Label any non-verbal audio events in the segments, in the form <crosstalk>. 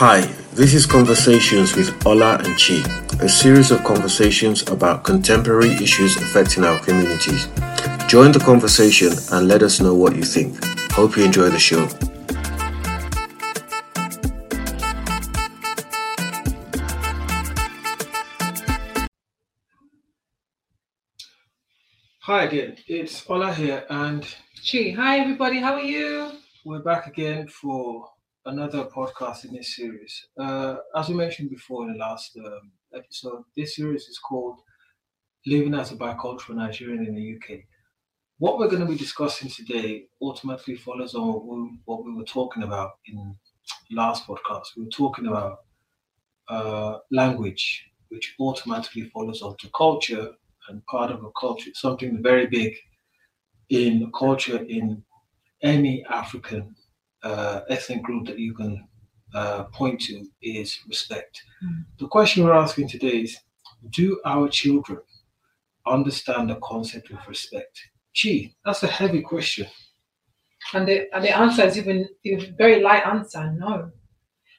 Hi, this is Conversations with Ola and Chi, a series of conversations about contemporary issues affecting our communities. Join the conversation and let us know what you think. Hope you enjoy the show. Hi again, it's Ola here, and Chi. Hi, everybody. How are you? we're back again for another podcast in this series. Uh, as we mentioned before in the last um, episode, this series is called Living as a Bicultural Nigerian in the UK. What we're going to be discussing today ultimately follows on what we, what we were talking about in last podcast. We were talking about uh, language, which automatically follows on to culture, and part of a culture, something very big in culture in any African uh, ethnic group that you can uh, point to is respect. Mm. The question we're asking today is Do our children understand the concept of respect? Gee, that's a heavy question. And the, and the answer is even a very light answer no.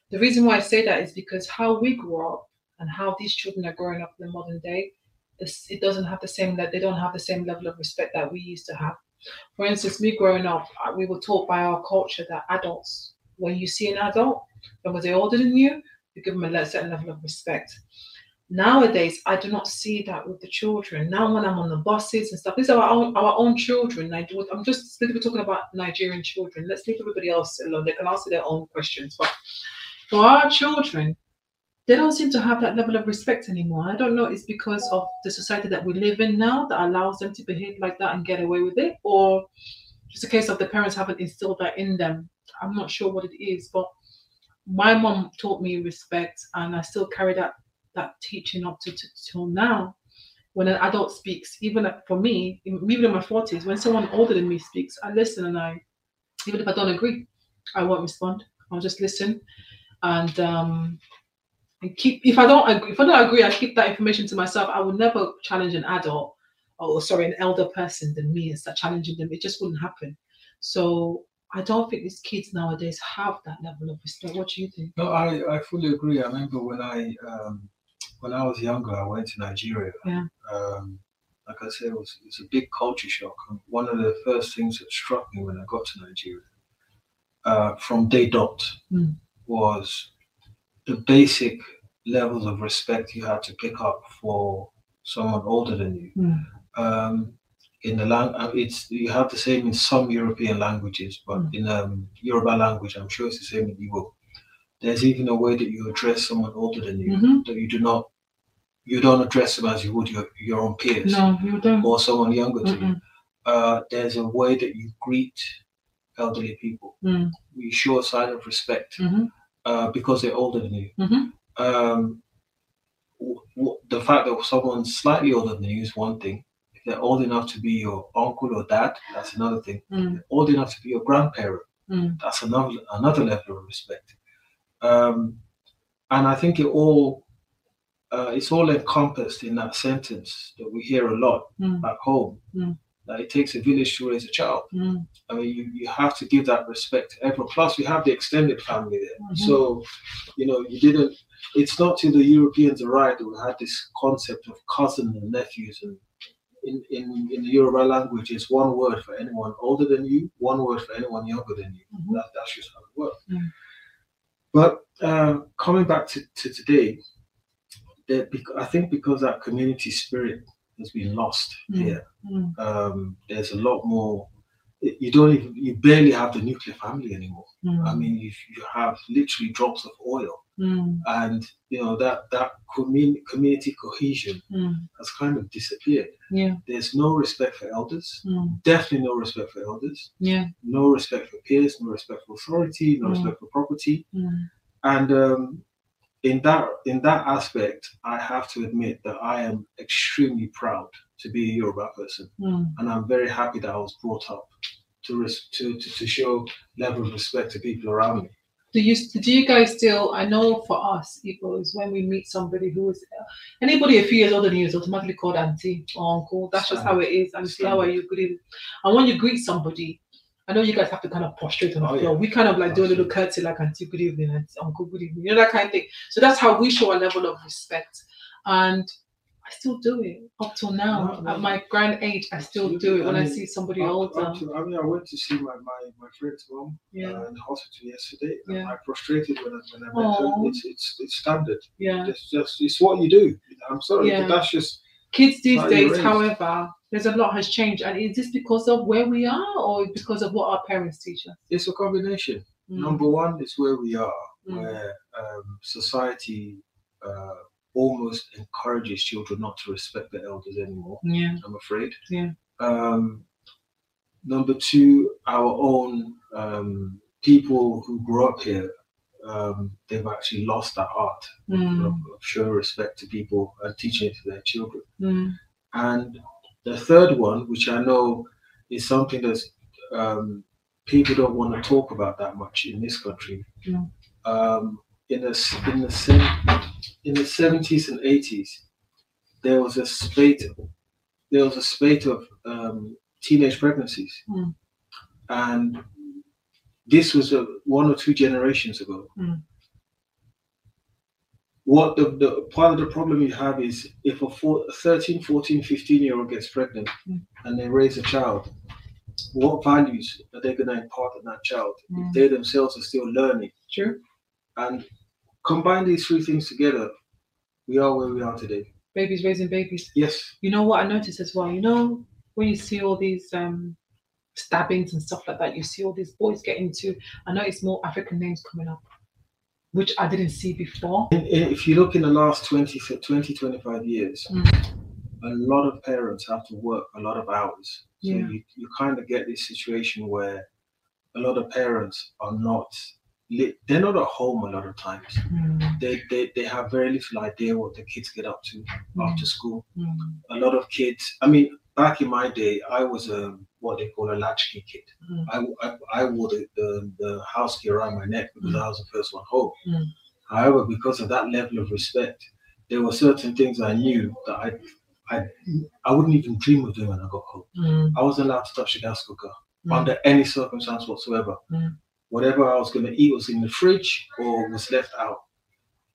The reason why I say that is because how we grew up and how these children are growing up in the modern day, it doesn't have the same that they don't have the same level of respect that we used to have. For instance, me growing up, we were taught by our culture that adults, when you see an adult, and whether they're older than you, you give them a certain level of respect. Nowadays, I do not see that with the children. Now, when I'm on the buses and stuff, these are our own, our own children. I'm just specifically talking about Nigerian children. Let's leave everybody else alone. They can answer their own questions. But for our children, they don't seem to have that level of respect anymore. I don't know it's because of the society that we live in now that allows them to behave like that and get away with it, or just a case of the parents haven't instilled that in them. I'm not sure what it is, but my mom taught me respect, and I still carry that that teaching up to, to till now. When an adult speaks, even for me, even in my forties, when someone older than me speaks, I listen and I, even if I don't agree, I won't respond. I'll just listen, and um, and keep. If I don't agree, if I don't agree, I keep that information to myself. I would never challenge an adult, or sorry, an elder person than me and start challenging them. It just wouldn't happen. So I don't think these kids nowadays have that level of respect. What do you think? No, I, I fully agree. I remember when I um, when I was younger, I went to Nigeria. Yeah. Um, like I said, it was, it was a big culture shock. And one of the first things that struck me when I got to Nigeria uh, from day dot Mm. was the basic levels of respect you had to pick up for someone older than you. Mm. Um, in the lang- uh, it's you have the same in some European languages, but Mm. in um, Yoruba language, I'm sure it's the same in Igbo. There's even a way that you address someone older than you Mhm. that you do not, you don't address them as you would your your own peers No, you don't. or someone younger to you. Mm-mm. Uh, there's a way that you greet elderly people. Mm. You show a sign of respect Mhm. Uh, because they're older than you. Mhm. Um, w- w- the fact that someone's slightly older than you is one thing. If they're old enough to be your uncle or dad, that's another thing. Mm. Old enough to be your grandparent, Mm. that's another another level of respect. Um, and I think it all uh, it's all encompassed in that sentence that we hear a lot Mm. back home. That it takes a village to raise a child. Mm. I mean, you, you have to give that respect to everyone. Plus, we have the extended family there. Mhm. So, you know, you didn't, it's not till the Europeans arrived that we had this concept of cousin and nephews. And in, in, in the Yoruba language, it's one word for anyone older than you, one word for anyone younger than you. Mhm. That, that's just how it works. Mm. But uh, coming back to, to today, that I think because that community spirit has been lost Mm. here, Mm. um, there's a lot more. You don't even, you barely have the nuclear family anymore. Mm. I mean, you, you have literally drops of oil, Mm. and you know that that commun- community cohesion Mm. has kind of disappeared. Yeah. There's no respect for elders. Mm. Definitely no respect for elders. Yeah. No respect for peers. No respect for authority. No respect for property. And um, in that in that aspect, I have to admit that I am extremely proud to be a Yoruba person, Mm. and I'm very happy that I was brought up to res- to, to to show level of respect to people around me. Do you do you guys still? I know for us, Igbos, when we meet somebody who is anybody a few years older than you is automatically called auntie or uncle. That's just how it is. And how are you? Good evening. And when you greet somebody, I know you guys have to kind of prostrate on the Oh, floor. yeah. We kind of like do a little Absolutely. curtsy, like auntie, good evening, and uncle, good evening, you know that kind of thing. So that's how we show a level of respect, and I still do it up till now. No, no. At my grand age, I still do it when I I, see somebody Up- older. up to- I mean, I went to see my, my, my friend's mom yeah, uh, in the hospital yesterday. and Yeah. I prostrated when I, when I met her. It's, it's, it's standard. yeah. It's just it's what you do. I'm sorry, Yeah. but that's just Kids these days, however, there's a lot has changed, and is this because of where we are, or because of what our parents teach us? it's a combination. Mm, Number one is where we are, Mm. where um, society uh, almost encourages children not to respect the elders anymore. Yeah, I'm afraid. Yeah. Um, number two, our own um, people who grew up here, um, they've actually lost that art mm, of, of showing respect to people and teaching it to their children. mm, And the third one, which I know is something that um, people don't want to talk about that much in this country. Mm. Um, in the in the se- in the seventies and eighties, there was a spate there was a spate of um, teenage pregnancies, Mm. and this was a, one or two generations ago. Mm. What the, the part of the problem you have is if a four, 13, 14, 15 year old gets pregnant Mm. and they raise a child, what values are they going to impart on that child Mm. if they themselves are still learning? true. And combine these three things together, we are where we are today. Babies raising babies. Yes. You know what I noticed as well? You know, when you see all these um, stabbings and stuff like that, you see all these boys get into, I noticed more African names coming up, which I didn't see before. If you look in the last 20, 20 25 years, Mm. a lot of parents have to work a lot of hours. So Yeah. you, you kind of get this situation where a lot of parents are not, they're not at home a lot of times. Mm, They, they, they have very little idea what the kids get up to mm, after school. mm, A lot of kids, I mean, back in my day, I was a, what they call a latchkey kid. mm, I, I, I wore the, the, the house key around my neck because I was the first one home. Mm. However, because of that level of respect, there were certain things I knew that I, I, I wouldn't even dream of doing when I got home. mm, I wasn't allowed to touch the gas cooker mm, under any circumstance whatsoever. Mm. Whatever I was going to eat was in the fridge or was left out.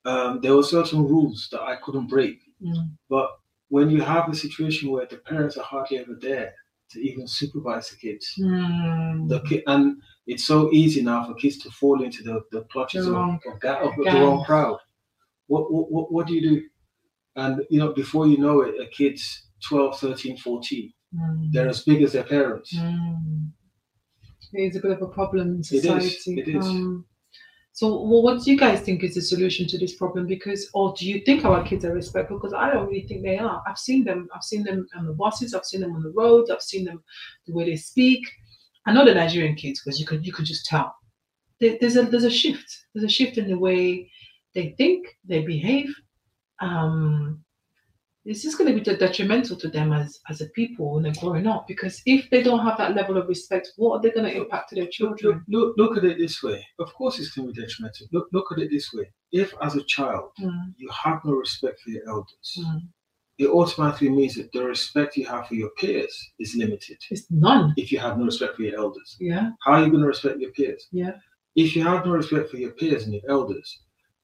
Um, there were certain rules that I couldn't break. mm, But when you have a situation where the parents are hardly ever there to even supervise the kids, mm. the kid, and it's so easy now for kids to fall into the, the clutches The of, wrong of, ga- of the wrong crowd. What, what, what, do you do? And, you know, before you know it, a kid's 12, 13, 14. Mm. They're as big as their parents. Mm. It is a bit of a problem in is, society. it is. Um, so, well, what do you guys think is the solution to this problem? Because, or do you think our kids are respectful? Because I don't really think they are. I've seen them. I've seen them on the buses. I've seen them on the roads. I've seen them the way they speak. I know the Nigerian kids because you could you could just tell. There's a there's a shift. There's a shift in the way they think, they behave. Um, it's just going to be detrimental to them as as a people when they're growing up because if they don't have that level of respect, what are they going to impact to their children? look, look, look at it this way. Of course, it's going to be detrimental. Look, look at it this way. If, as a child, Mm, you have no respect for your elders, mm. it automatically means that the respect you have for your peers is limited. It's none. If you have no respect for your elders, Yeah, how are you going to respect your peers? yeah, If you have no respect for your peers and your elders,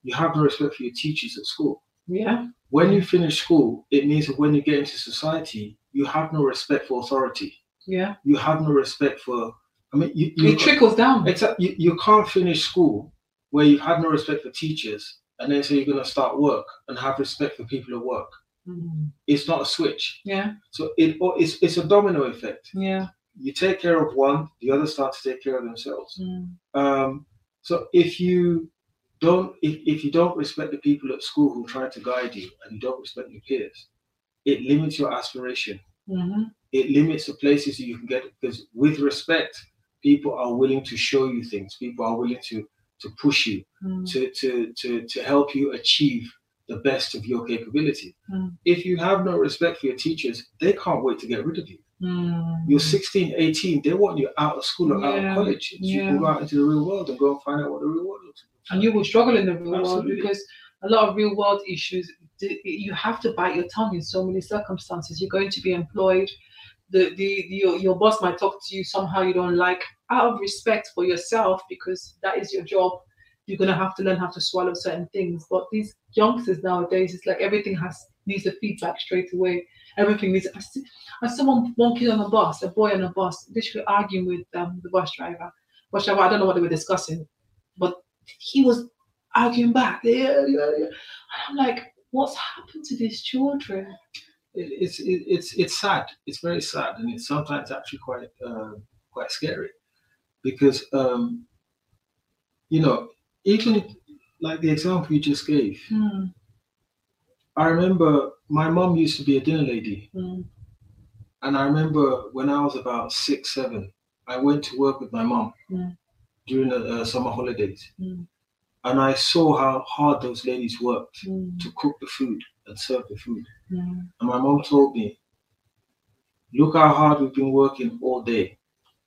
you have no respect for your teachers at school. yeah, When you finish school, it means that when you get into society, you have no respect for authority. yeah. You have no respect for. I mean, you, you It trickles down. Except you, you can't finish school where you've had no respect for teachers and then say you're going to start work and have respect for people at work. Mm, It's not a switch. Yeah, So it it's, it's a domino effect. yeah. You take care of one, the others start to take care of themselves. Mm, Um, so if you don't if, if you don't respect the people at school who try to guide you and you don't respect your peers, it limits your aspiration. mhm, It limits the places that you can get because with respect, people are willing to show you things. People are willing to to push you mm, to to to, to help you achieve the best of your capability. Mm. If you have no respect for your teachers, they can't wait to get rid of you. mm. You're 16, 18, they want you out of school or out of college. So you can go out into the real world and go and find out what the real world looks like. And you will struggle in the real world because a lot of real world issues you have to bite your tongue in so many circumstances. You're going to be employed. The, the, the your, your boss might talk to you somehow you don't like. Out of respect for yourself because that is your job you're gonna have to learn how to swallow certain things. But these youngsters nowadays it's like everything has needs the feedback straight away. Everything needs I saw one, kid on a bus a boy on a bus literally arguing with um, the bus driver. Bus driver I don't know what they were discussing but he was arguing back yeah, yeah, yeah. and I'm like what's happened to these children it, it's it, it's it's sad. It's very sad, and it's sometimes actually quite uh, quite scary because um, you know even like the example you just gave. Mm, I remember my mom used to be a dinner lady, mm, and I remember when I was about six, seven, I went to work with my mom Mm. During the uh, summer holidays, Mm. and I saw how hard those ladies worked mm, to cook the food and serve the food. And my mom told me, Look how hard we've been working all day.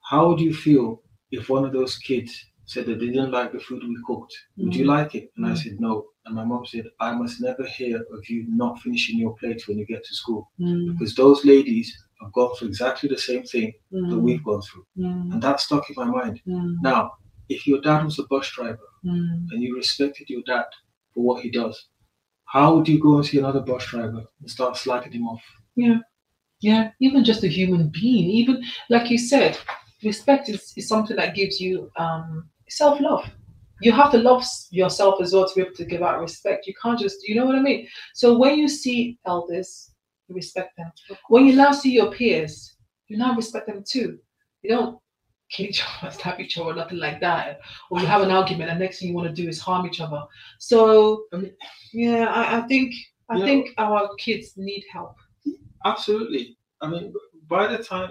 How would you feel if one of those kids said that they didn't like the food we cooked? Would you Mm. like it? And I Mm. said, No. And my mom said, I must never hear of you not finishing your plate when you get to school. mm, Because those ladies have gone through exactly the same thing that we've gone through. And that stuck in my mind. Now, if your dad was a bus driver mm. and you respected your dad for what he does, how would you go and see another bus driver and start slagging him off? Yeah, Yeah. even just a human being, even like you said, respect is, is something that gives you um, self love. You have to love yourself as well to be able to give out respect. You can't just, you know what I mean? So when you see elders, you respect them. When you now see your peers, you now respect them too. You don't kill <laughs> each other, <laughs> stab each other, nothing like that. Or you have an argument, and next thing you want to do is harm each other. So, yeah, I, I think I Yeah. think our kids need help. Absolutely. I mean, by the time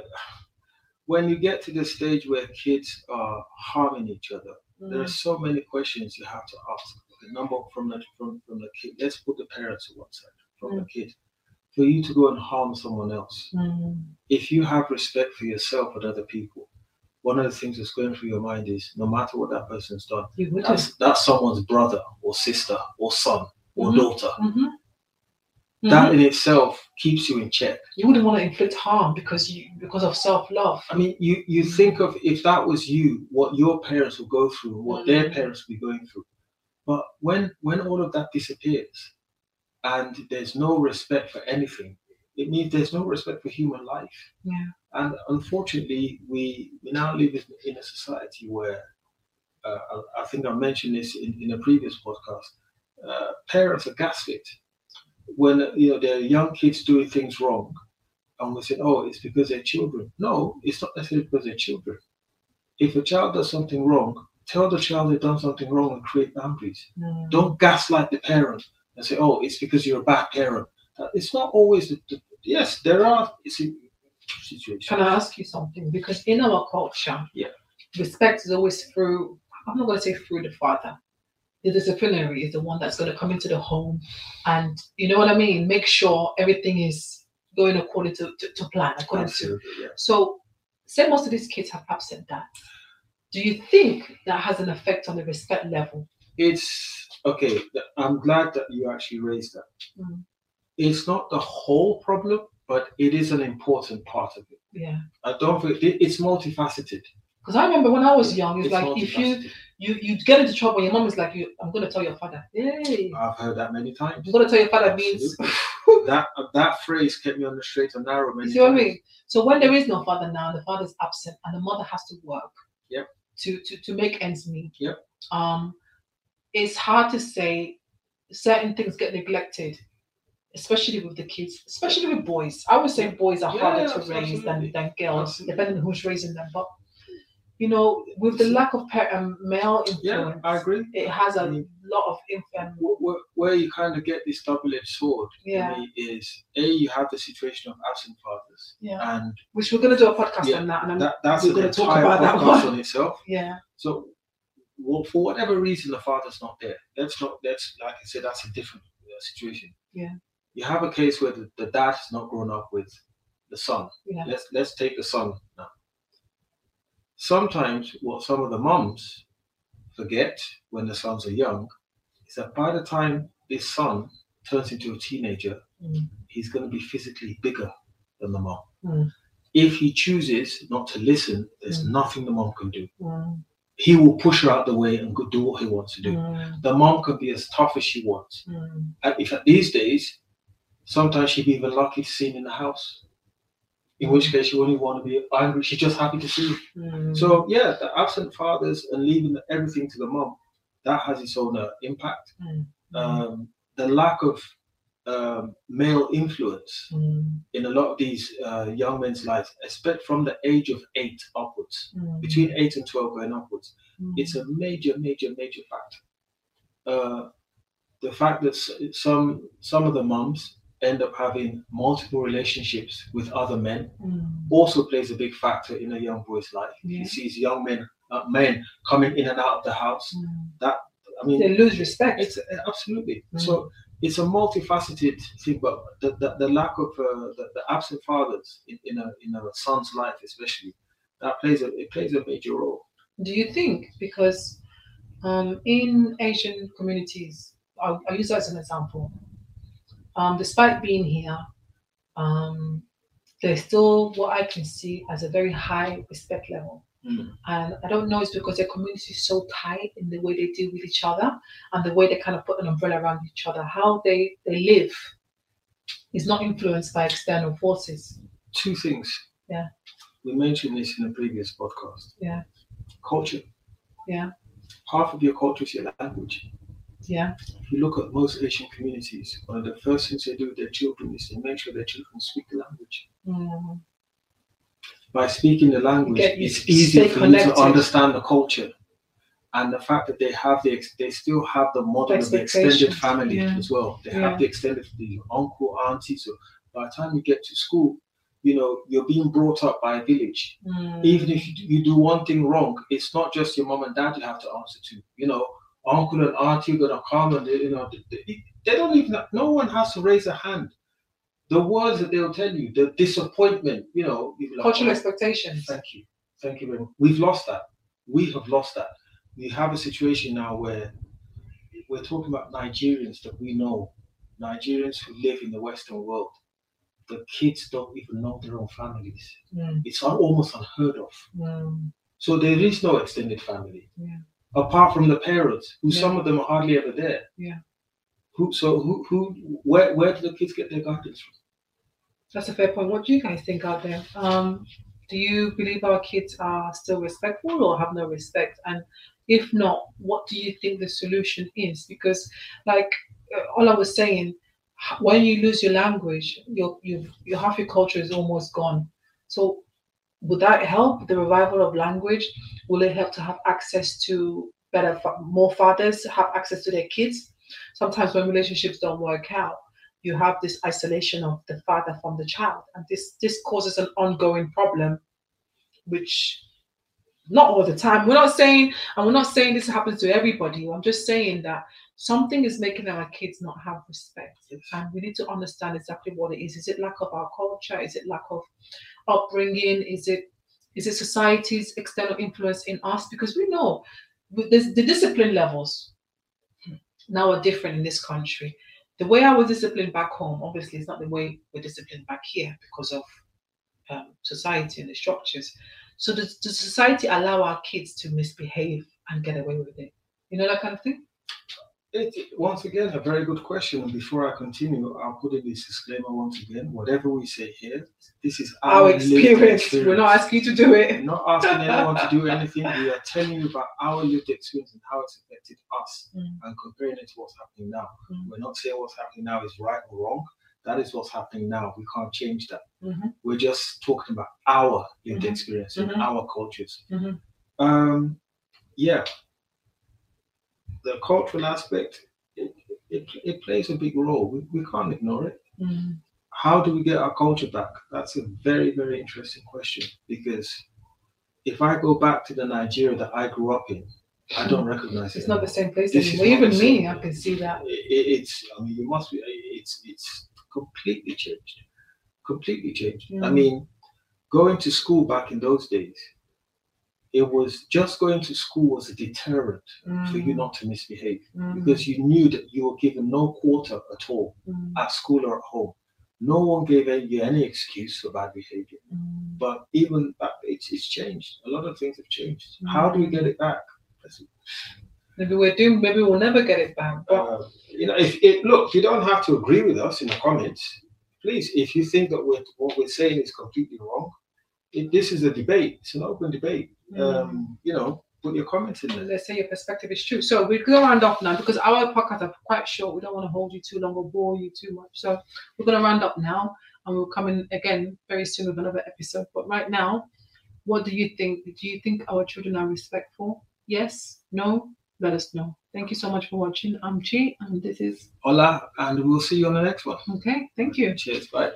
when you get to the stage where kids are harming each other, there are so many questions you have to ask. The number from the from, from the kid. Let's put the parents to one side. From the kid, for you to go and harm someone else. Mm. If you have respect for yourself and other people, one of the things that's going through your mind is no matter what that person's done, that's that's someone's brother or sister or son or Mhm. daughter. Mhm. That in itself keeps you in check. you wouldn't want to inflict harm because you because of self love. I mean, you you think of if that was you, what your parents will go through, what their Mm. parents will be going through. But when when all of that disappears, and there's no respect for anything, it means there's no respect for human life. Yeah. And unfortunately, we we now live in, in a society where uh, I, I think I mentioned this in, in a previous podcast. Uh, parents are gaslit when you know there are young kids doing things wrong, and we say, "Oh, it's because they're children." No, it's not necessarily because they're children. If a child does something wrong, tell the child they've done something wrong and create boundaries. Mm. Don't gaslight the parent and say, "Oh, it's because you're a bad parent." Uh, It's not always the, the yes. There are situations. Can I ask you something? Because in our culture, Yeah. respect is always through. I'm not going to say through the father. The disciplinary is the one that's going to come into the home, and you know what I mean. Make sure everything is going according to, to, to plan, according to yeah. So, say most of these kids have absent dads. Do you think that has an effect on the respect level? It's okay. I'm glad that you actually raised that. Mm. It's not the whole problem, but it is an important part of it. Yeah. I don't think it, it's multifaceted. Because I remember when I was young, it's, It's like if you you you get into trouble, your mom is like, "You, I'm going to tell your father." Hey, I've heard that many times. I'm going to tell your father means. <laughs> that that phrase kept me on the straight and narrow You many see what I mean? So when there is no father now, the father's absent, and the mother has to work. Yep. To to to make ends meet. Yep. Um, it's hard to say certain things get neglected, especially with the kids, especially with boys. I would say boys are Yeah, harder to raise than, than girls, Absolutely. depending on who's raising them. But you know, with the lack of pa- um, male Yeah, I agree. it has a I mean- lot of influence. Wh- wh- Where you kind of get this double-edged sword Yeah. me is a you have the situation of absent fathers, Yeah. and Which we're gonna do a podcast Yeah, on that, and I'm, that, that's we're gonna talk entire about that one. on itself. <laughs> yeah, So, well, for whatever reason, the father's not there. Let's not. Let's like I said, that's a different uh, situation. Yeah. You have a case where the, the dad has not grown up with the son. Yeah. Let's let's take the son now. Sometimes, what some of the moms forget when the sons are young is that by the time this son turns into a teenager, Mm. he's going to be physically bigger than the mom. Mm. If he chooses not to listen, there's Mm. nothing the mom can do. Mm, He will push her out the way and go do what he wants to do. mm, The mom can be as tough as she wants. mm, And if at these days, sometimes she'd be even lucky to see him in the house. In which case, she wouldn't want to be angry. She's just happy to see him. mm. So yeah, the absent fathers and leaving everything to the mom, that has its own uh, impact. Mm, Um, the lack of um, male influence mm, in a lot of these uh, young men's lives, especially from the age of eight upwards, mm, between eight and twelve going upwards, mm. it's a major, major, major factor. Uh, the fact that some some of the mums end up having multiple relationships with other men Mm, also plays a big factor in a young boy's life. Yeah. He sees young men uh, men coming in and out of the house. mm. I mean, They lose respect. it's uh, absolutely Mm. so. It's a multifaceted thing, but the, the, the lack of uh, the, the absent fathers in, in a in a son's life, especially, that plays a it plays a major role. Do you think because um, in Asian communities, I'll, I'll use that as an example. Um, despite being here, um, there's still what I can see as a very high respect level. Mm. And I don't know it's because their community is so tight in the way they deal with each other and the way they kind of put an umbrella around each other. How they, they live is not influenced by external forces. Two things. Yeah. We mentioned this in a previous podcast. Yeah. Culture. Yeah. Half of your culture is your language. Yeah. If you look at most Asian communities, one of the first things they do with their children is they make sure their children speak the language. Mm. By speaking the language, Get it's easier stay for you to understand the culture. And the fact that they have the, they still have the model of the extended family yeah. as well. They Yeah. have the extended, the uncle, auntie. So by the time you get to school, you know, you're being brought up by a village. Mm. Even if you do one thing wrong, it's not just your mom and dad you have to answer to. You know, uncle and auntie are gonna come and they, you know they, they- don't even. No one has to raise a hand. The words that they'll tell you, the disappointment. You know, like, cultural "Oh, expectations. Thank you. Thank you very much. We've lost that. We have lost that. We have a situation now where we're talking about Nigerians that we know, Nigerians who live in the Western world. The kids don't even know their own families. Mm, It's almost unheard of. mm, So there is no extended family. Yeah. Apart from the parents, who Yeah. some of them are hardly ever there. Yeah. Who so who who where where do the kids get their guidance from? That's a fair point. What do you guys think out there? Um, do you believe our kids are still respectful or have no respect? And if not, what do you think the solution is? Because, like uh, all I was saying, when you lose your language, your your your half your culture is almost gone. So, would that help the revival of language? Will it help to have access to better, more fathers have access to their kids? Sometimes when relationships don't work out, you have this isolation of the father from the child and this this causes an ongoing problem which not all the time. We're not saying and we're not saying this happens to everybody. I'm just saying that something is making our kids not have respect. And we need to understand exactly what it is. Is it lack of our culture? Is it lack of upbringing? Is it is it society's external influence in us? Because we know this, the discipline levels now are different in this country. The way I was disciplined back home, obviously, is not the way we're disciplined back here because of um, society and the structures. So does, does society allow our kids to misbehave and get away with it? You know that kind of thing. It, once again, a very good question. Before I continue, I'll put in this disclaimer once again. Whatever we say here, this is Our our, lived experience. We're not asking you to do We're it. not asking <laughs> anyone to do anything. We are telling you about our lived experience and how it's affected us Mm. and comparing it to what's happening now. Mm. We're not saying what's happening now is right or wrong. That is what's happening now. We can't change that. Mhm. We're just talking about our lived Mhm. experience and Mhm. our cultures. Mhm. Um, yeah. The cultural aspect, it, it, it plays a big role. We, we can't ignore it Mm. how do we get our culture back? That's a very, very interesting question because if I go back to the Nigeria that I grew up in, I don't recognize it. It's not the same place This anymore. Even me. I can see that. It, it- it's, I mean, you must be, it's, it's completely changed. Completely changed. I Mm. mean, going to school back in those days, it was just going to school was a deterrent for you Mm, not to misbehave mm, because you knew that you were given no quarter at all mm, at school or at home. No one gave you any excuse for bad behavior. Mm. But even that, it's, it's changed. A lot of things have changed. How do we get it back? Maybe we're doing. Maybe we'll never get it back. But Uh, you know, if it, look, you don't have to agree with us in the comments. Please, if you think that we're, what we're saying is completely wrong, it, this is a debate. It's an open debate. Um, you know, put your comments in there. let's say your perspective is true. So we're going to round off now because our podcasts are quite short. We don't want to hold you too long or bore you too much. So we're going to round up now and we'll come in again very soon with another episode. But right now, what do you think? Do you think our children are respectful? Yes? No? Let us know. Thank you so much for watching. I'm Chi and this is Ola, and we'll see you on the next one. okay. Thank you. Cheers. Bye.